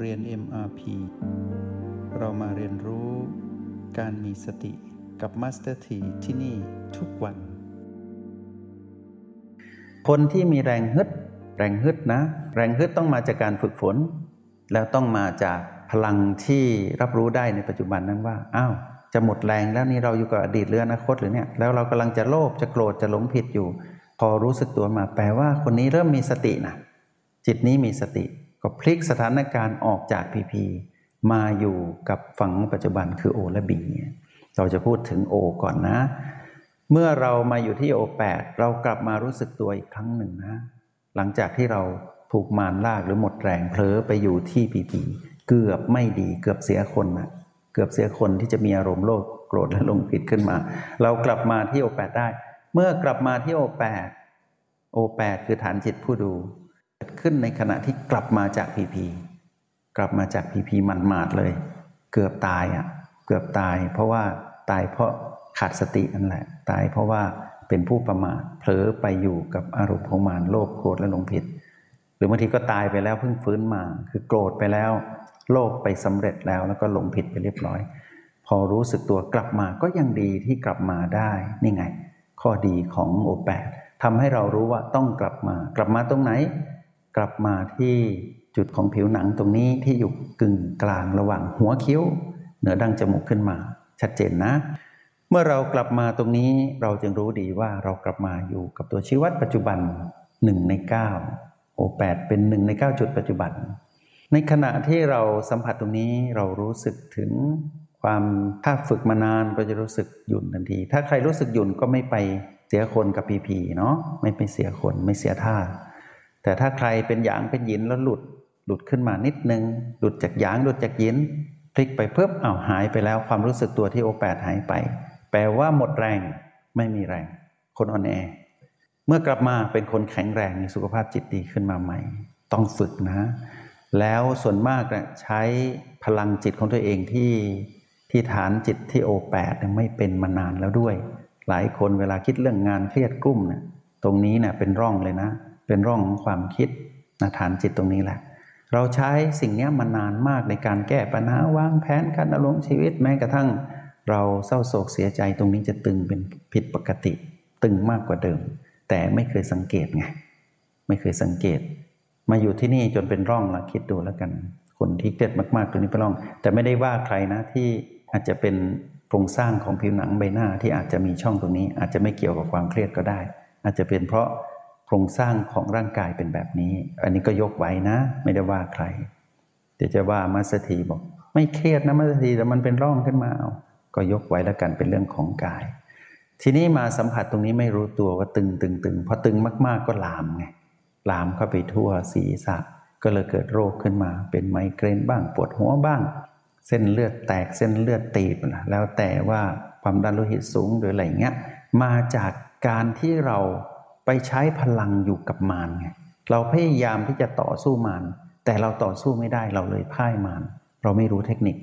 เรียน MRP เรามาเรียนรู้การมีสติกับ Master T ที่ที่นี่ทุกวัน คนที่มีแรงฮึด แรงฮึดนะ แรงฮึดต้องมาจากการฝึกฝน แล้วต้องมาจากพลังที่รับรู้ได้ในปัจจุบันนั้นว่า อ้าว จะหมดแรงแล้วนี่เราอยู่กับอดีตหรืออนาคตหรือเนี่ย แล้วเรากำลังจะโลภ จะโกรธ จะหลงผิดอยู่ พอรู้สึกตัวมา แปลว่าคนนี้เริ่มมีสตินะ จิตนี้มีสติ ก็พลิกสถานการณ์ออกจากพีพีมาอยู่กับฝั่งปัจจุบันคือโอและบีเราจะพูดถึงโอก่อนนะ เมื่อเรามาอยู่ที่โอแปดเรากลับมารู้สึกตัวอีกครั้งหนึ่งนะ หลังจากที่เราถูกมารลากหรือหมดแรงเผลอไปอยู่ที่พีพีเกือบไม่ดีเกือบเสียคนนะเกือบเสียคนที่จะมีอารมณ์โลภโกรธและลงผิดขึ้นมา เรากลับมาที่โอแปดได้ เมื่อกลับมาที่โอแปดโอแปดคือฐานจิตผู้ดู ดขึ้นในขณะที่กลับมาจากพีพีกลับมาจากพีพีมันมาดเลย เกือบตายอะเกือบตาย เพราะว่าตายเพราะขาดสตินั่นแหละ ตายเพราะว่าเป็นผู้ประมาทเผลอไปอยู่กับอารมณ์ของมารโลภโกรธและหลงผิด หรือบางทีก็ตายไปแล้วเพิ่งฟื้นมา คือโกรธไปแล้ว โลภไปสำเร็จแล้วแล้วก็หลงผิดไปเรียบร้อย พอรู้สึกตัวกลับมาก็ยังดีที่กลับมาได้นี่ไง ข้อดีของโอแปดทำให้เรารู้ว่าต้องกลับมากลับมาตรงไหน กลับมาที่จุดของผิวหนังตรงนี้ที่อยู่กึ่งกลางระหว่างหัวคิ้ว เหนือดั้งจมูกขึ้นมา ชัดเจนนะ เมื่อเรากลับมาตรงนี้เราจึงรู้ดีว่าเรากลับมาอยู่กับตัวชีวัดปัจจุบันหนึ่งในเก้าโอแปดเป็นหนึ่งในเก้าจุดปัจจุบัน ในขณะที่เราสัมผัสตรงนี้เรารู้สึกถึงความถ้าฝึกมานานก็จะรู้สึกหยุ่นทันที ถ้าใครรู้สึกหยุ่นก็ไม่ไปเสียคนกับพีพีเนาะไม่ไปเสียคนไม่เสียท่า แต่ถ้าใครเป็นหยางเป็นหยินแล้วหลุดหลุดขึ้นมานิดนึง หลุดจากหยางหลุดจากหยินพลิกไปเพิ่มอ้าวหายไปแล้วความรู้สึกตัวที่โอแปดหายไป แปลว่าหมดแรงไม่มีแรง คนอ่อนแอ เมื่อกลับมาเป็นคนแข็งแรงมีสุขภาพจิตดีขึ้นมาใหม่ ต้องฝึกนะ แล้วส่วนมากนะใช้พลังจิตของตัวเองที่ที่ฐานจิตที่โอแปดไม่เป็นมานานแล้วด้วย หลายคนเวลาคิดเรื่องงานเครียดกลุ้มเนะี่ยตรงนี้เนะ่ยเป็นร่องเลยนะ เป็นร่องของความคิดนะฐานจิตตรงนี้แหละ เราใช้สิ่งนี้มานานมากในการแก้ปัญหาวางแผนการดำรงชีวิตแม้กระทั่ง เราเศร้าโศกเสียใจตรงนี้จะตึงเป็นผิดปกติ ตึงมากกว่าเดิม แต่ไม่เคยสังเกตไงไม่เคยสังเกต มาอยู่ที่นี่จนเป็นร่องละคิดดูแล้วกัน คนที่เครียดมากๆตรงนี้เป็นร่อง แต่ไม่ได้ว่าใครนะที่อาจจะเป็นโครงสร้างของผิวหนังใบหน้าที่อาจจะมีช่องตรงนี้ อาจจะไม่เกี่ยวกับความเครียดก็ได้ อาจจะเป็นเพราะ โครงสร้างของร่างกายเป็นแบบนี้ อันนี้ก็ยกไว้นะ ไม่ได้ว่าใครเดี๋ยวจะว่ามัสถีบอก ไม่เครียดนะมัสถีแต่มันเป็นร่องขึ้นมาเอาก็ยกไว้แล้วกันเป็นเรื่องของกาย ทีนี้มาสัมผัสตรงนี้ไม่รู้ตัวว่าตึงตึงตึงพอตึงมากๆก็ลามไงลามเข้าไปทั่วศีรษะก็เลยเกิดโรคขึ้นมา เป็นไมเกรนบ้างปวดหัวบ้าง เส้นเลือดแตกเส้นเลือดตีบนะแล้วแต่ว่าความดันโลหิตสูงหรืออะไรเงี้ยมาจากการที่เรา ไปใช้พลังอยู่กับมารไงเราพยายามที่จะต่อสู้มารแต่เราต่อสู้ไม่ได้เราเลยพ่ายมารเราไม่รู้เทคนิค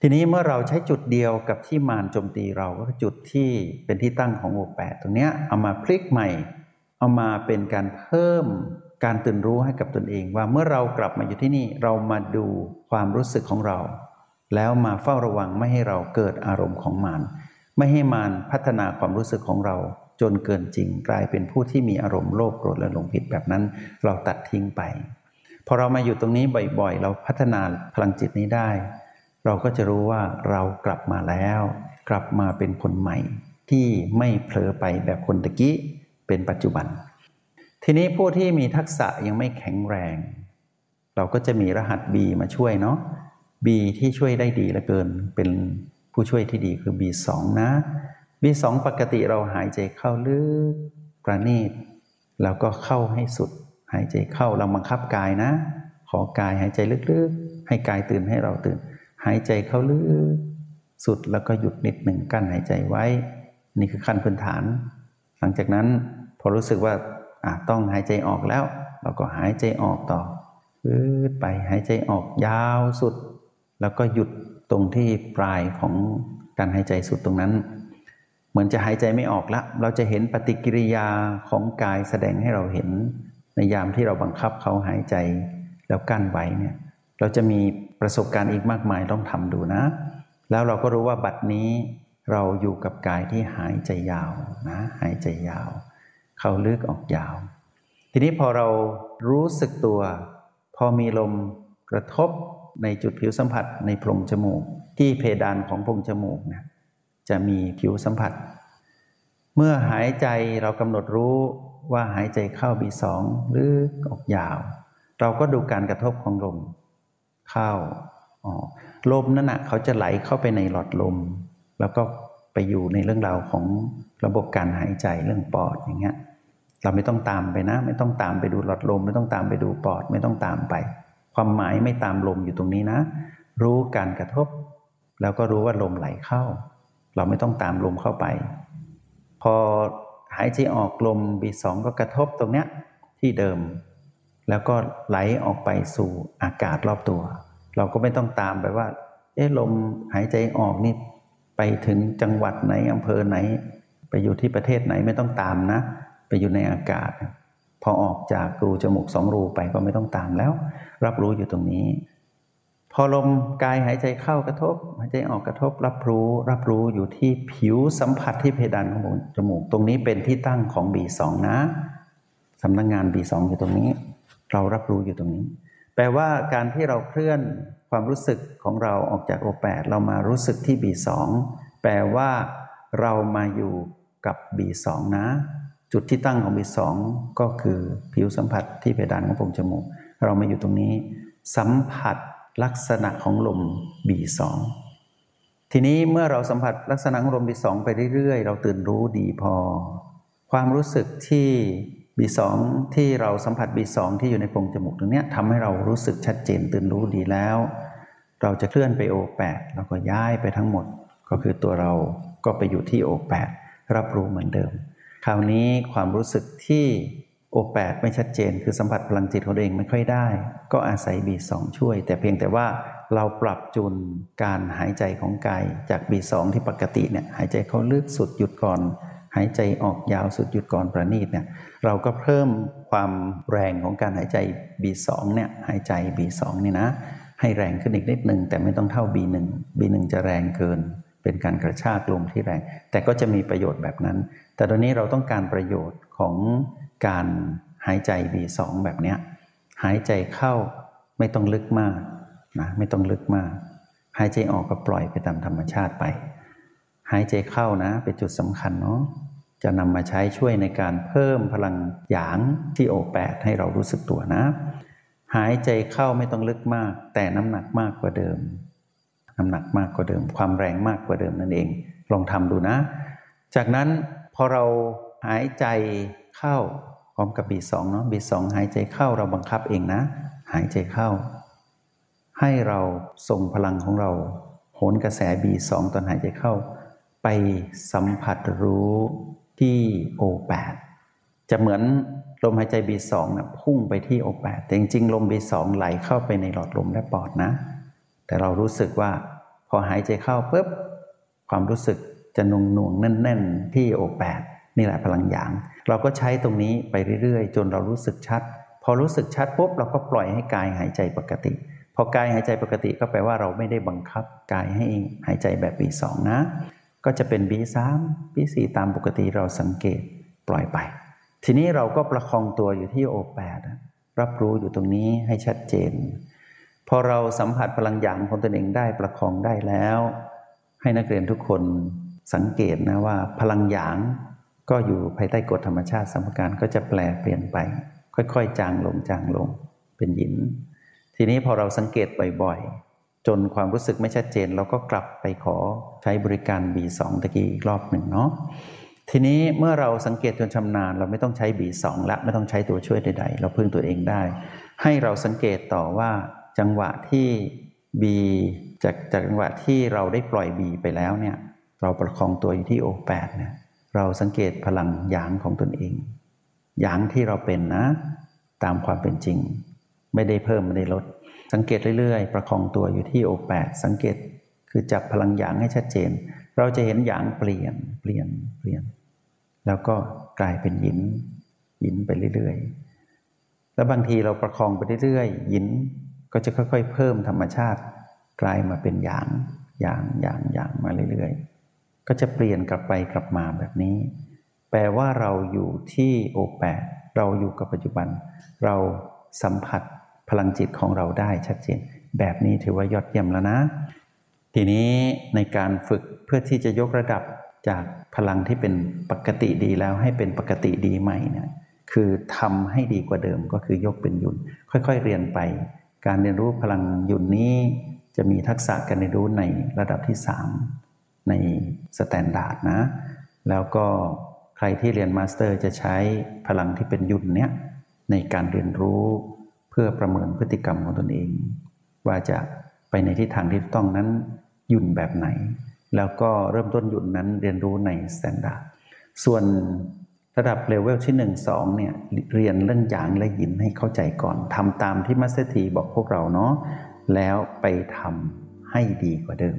ทีนี้เมื่อเราใช้จุดเดียวกับที่มารโจมตีเราก็คือจุดที่เป็นที่ตั้งของโอแปดตรงนี้เอามาพลิกใหม่ เอามาเป็นการเพิ่มการตื่นรู้ให้กับตนเอง ว่าเมื่อเรากลับมาอยู่ที่นี่เรามาดูความรู้สึกของเรา แล้วมาเฝ้าระวังไม่ให้เราเกิดอารมณ์ของมารไม่ให้มารพัฒนาความรู้สึกของเรา จนเกินจริงกลายเป็นผู้ที่มีอารมณ์โลภโกรธและหลงผิดแบบนั้น เราตัดทิ้งไป พอเรามาอยู่ตรงนี้บ่อยๆ เราพัฒนาพลังจิตนี้ได้ เราก็จะรู้ว่าเรากลับมาแล้ว กลับมาเป็นคนใหม่ ที่ไม่เผลอไปแบบคนตะกี้เป็นปัจจุบัน ทีนี้ผู้ที่มีทักษะยังไม่แข็งแรง เราก็จะมีรหัส B มาช่วยเนาะ B ที่ช่วยได้ดีเหลือเกินเป็นผู้ช่วยที่ดีคือ B2 นะ บีสองปกติเราหายใจเข้าลึกประณีตแล้วก็เข้าให้สุด หายใจเข้าเราบังคับกายนะ ขอกายหายใจลึกๆ ให้กายตื่นให้เราตื่น หายใจเข้าลึกสุดแล้วก็หยุดนิดหนึ่งกั้นหายใจไว้ นี่คือขั้นพื้นฐาน หลังจากนั้นพอรู้สึกว่าต้องหายใจออกแล้ว เราก็หายใจออกต่อพืดไปหายใจออกยาวสุด แล้วก็หยุดตรงที่ปลายของการหายใจสุดตรงนั้น เหมือนจะหายใจไม่ออกละ เราจะเห็นปฏิกิริยาของกายแสดงให้เราเห็น ในยามที่เราบังคับเขาหายใจแล้วกั้นไว้เนี่ย เราจะมีประสบการณ์อีกมากมายต้องทำดูนะ แล้วเราก็รู้ว่าบัดนี้เราอยู่กับกายที่หายใจยาวนะ หายใจยาว เข้าลึกออกยาว ทีนี้พอเรารู้สึกตัว พอมีลมกระทบในจุดผิวสัมผัสในโพรงจมูก ที่เพดานของโพรงจมูกเนี่ย จะมีผิวสัมผัส เมื่อหายใจเรากำหนดรู้ว่าหายใจเข้าบีสองลึกออกยาว เราก็ดูการกระทบของลมเข้าออกลมนั่นนะเขาจะไหลเข้าไปในหลอดลม แล้วก็ไปอยู่ในเรื่องราวของระบบการหายใจเรื่องปอดอย่างเงี้ยเราไม่ต้องตามไปนะ ไม่ต้องตามไปดูหลอดลม ไม่ต้องตามไปดูปอด ไม่ต้องตามไป ความหมายไม่ตามลมอยู่ตรงนี้นะ รู้การกระทบ แล้วก็รู้ว่าลมไหลเข้า เราไม่ต้องตามลมเข้าไป พอหายใจออกลมบีสองก็กระทบตรงเนี้ยที่เดิม แล้วก็ไหลออกไปสู่อากาศรอบตัว เราก็ไม่ต้องตามไปว่า เอ๊ะลมหายใจออกนี่ไปถึงจังหวัดไหนอำเภอไหน ไปอยู่ที่ประเทศไหนไม่ต้องตามนะ ไปอยู่ในอากาศ พอออกจากรูจมูกสองรูไปก็ไม่ต้องตามแล้ว รับรู้อยู่ตรงนี้ พอลมกายหายใจเข้ากระทบ หายใจออกกระทบ รับรู้ รับรู้อยู่ที่ผิวสัมผัสที่เพดานของจมูก ตรงนี้เป็นที่ตั้งของ B2 นะสำนักงงาน B2 อยู่ตรงนี้ เรารับรู้อยู่ตรงนี้ แปลว่าการที่เราเคลื่อนความรู้สึกของเราออกจากโอแปดเรามารู้สึกที่ B2 แปลว่าเรามาอยู่กับ B2 นะ จุดที่ตั้งของ B2 ก็คือผิวสัมผัสที่เพดานของโพรงจมูก เรามาอยู่ตรงนี้ สัมผัส ลักษณะของลม B2 ทีนี้เมื่อเราสัมผัสลักษณะของลม B2 ไปเรื่อยๆ เราตื่นรู้ดีพอ ความรู้สึกที่ B2 ที่เราสัมผัส B2 ที่อยู่ในโพรงจมูกตรงนี้ทำให้เรารู้สึกชัดเจนตื่นรู้ดีแล้ว เราจะเคลื่อนไป O8 แล้วก็ย้ายไปทั้งหมด ก็คือตัวเราก็ไปอยู่ที่ O8 รับรู้เหมือนเดิม คราวนี้ความรู้สึกที่ O8 ไม่ชัดเจน คือสัมผัสพลังจิตของตัวเองไม่ค่อยได้ ก็อาศัย B2 ช่วย แต่เพียงแต่ว่าเราปรับจูนการหายใจของกายจาก B2 ที่ปกติเนี่ยหายใจเข้าลึกสุดหยุดก่อน หายใจออกยาวสุดหยุดก่อนประณีตเนี่ยเราก็เพิ่มความแรงของการหายใจ B2 เนี่ยหายใจ B2 นี่นะ ให้แรงขึ้นอีกนิดนึงแต่ไม่ต้องเท่า B1 B1 จะแรงเกินเป็นการกระชากลมที่แรง แต่ก็จะมีประโยชน์แบบนั้น แต่ตอนนี้เราต้องการประโยชน์ของ การหายใจ B2 แบบเนี้ยหายใจเข้าไม่ต้องลึกมากนะไม่ต้องลึกมาก หายใจออกก็ปล่อยไปตามธรรมชาติไป หายใจเข้านะเป็นจุดสำคัญเนาะจะนำมาใช้ช่วยในการเพิ่มพลังหยางที่โอแปดให้เรารู้สึกตัวนะ หายใจเข้าไม่ต้องลึกมาก แต่น้ำหนักมากกว่าเดิม น้ำหนักมากกว่าเดิม ความแรงมากกว่าเดิมนั่นเอง ลองทำดูนะ จากนั้นพอเรา หายใจเข้าพร้อมกับบีสองเนาะบีสองหายใจเข้าเราบังคับเองนะ หายใจเข้า ให้เราส่งพลังของเราโหนกระแสบีสองตอนหายใจเข้า ไปสัมผัสรู้ที่โอแปดจะเหมือนลมหายใจบีสองนะพุ่งไปที่โอแปดแต่จริงๆลมบีสองไหลเข้าไปในหลอดลมและปอดนะ แต่เรารู้สึกว่าพอหายใจเข้าปุ๊บความรู้สึกจะนุ่งหน่วงแน่น ๆ ที่โอแปด นี่แหละพลังหยาง เราก็ใช้ตรงนี้ไปเรื่อยๆ จนเรารู้สึกชัด พอรู้สึกชัดปุ๊บเราก็ปล่อยให้กายหายใจปกติ พอกายหายใจปกติก็แปลว่าเราไม่ได้บังคับกายให้หายใจแบบบีสองนะ ก็จะเป็น B3 B4 ตามปกติเราสังเกตปล่อยไป ทีนี้เราก็ประคองตัวอยู่ที่โอแปดรับรู้อยู่ตรงนี้ให้ชัดเจน พอเราสัมผัสพลังหยางของตนเองได้ประคองได้แล้ว ให้นักเรียนทุกคนสังเกตนะว่าพลังหยาง ก็อยู่ภายใต้กฎธรรมชาติสมการก็จะแปลเปลี่ยนไป ค่อยๆ จางลงจางลง เป็นหิน ทีนี้พอเราสังเกตบ่อยๆ จนความรู้สึกไม่ชัดเจน เราก็กลับไปขอใช้บริการ B2 ตะกี้อีกรอบหนึ่งเนาะทีนี้เมื่อเราสังเกตจนชำนาญ เราไม่ต้องใช้ B2 ละไม่ต้องใช้ตัวช่วยใดๆ เราพึ่งตัวเองได้ ให้เราสังเกตต่อว่าจังหวะที่ B จากจากจังหวะที่เราได้ปล่อย B ไปแล้วเนี่ยเราประคองตัวอยู่ที่ O8 เนี่ย เราสังเกตพลังหยางของตนเอง หยางที่เราเป็นนะ ตามความเป็นจริง ไม่ได้เพิ่มไม่ได้ลด สังเกตเรื่อยๆ ประคองตัวอยู่ที่โอแปดสังเกตคือจับพลังหยางให้ชัดเจน เราจะเห็นหยางเปลี่ยนเปลี่ยนเปลี่ยน แล้วก็กลายเป็นหยินหยินไปเรื่อยๆ แล้วบางทีเราประคองไปเรื่อยๆหยินก็จะค่อยๆ เพิ่มธรรมชาติ กลายมาเป็นอย่างอย่างอย่างอย่างมาเรื่อยๆ ก็จะเปลี่ยนกลับไปกลับมาแบบนี้ แปลว่าเราอยู่ที่โอแปดเราอยู่กับปัจจุบัน เราสัมผัสพลังจิตของเราได้ชัดเจน แบบนี้ถือว่ายอดเยี่ยมแล้วนะ ทีนี้ในการฝึกเพื่อที่จะยกระดับจากพลังที่เป็นปกติดีแล้วให้เป็นปกติดีใหม่เนี่ยคือทำให้ดีกว่าเดิมก็คือยกเป็นยุนค่อยๆเรียนไป การเรียนรู้พลังยุนนี้ จะมีทักษะการเรียนรู้ในระดับที่ 3 ในสแตนดาร์ดนะ แล้วก็ใครที่เรียนมาสเตอร์จะใช้พลังที่เป็นยุนเนี้ยในการเรียนรู้เพื่อประเมินพฤติกรรมของตนเอง ว่าจะไปในทิศทางที่ต้องนั้นยุ่นแบบไหน แล้วก็เริ่มต้นยุ่นนั้นเรียนรู้ในสแตนดาร์ดส่วนระดับเลเวลที่ 1 2เนี่ยเรียนเรื่องหยางและหยินให้เข้าใจก่อนทำตามที่ Master T บอกพวกเราเนาะแล้วไปทำให้ดีกว่าเดิม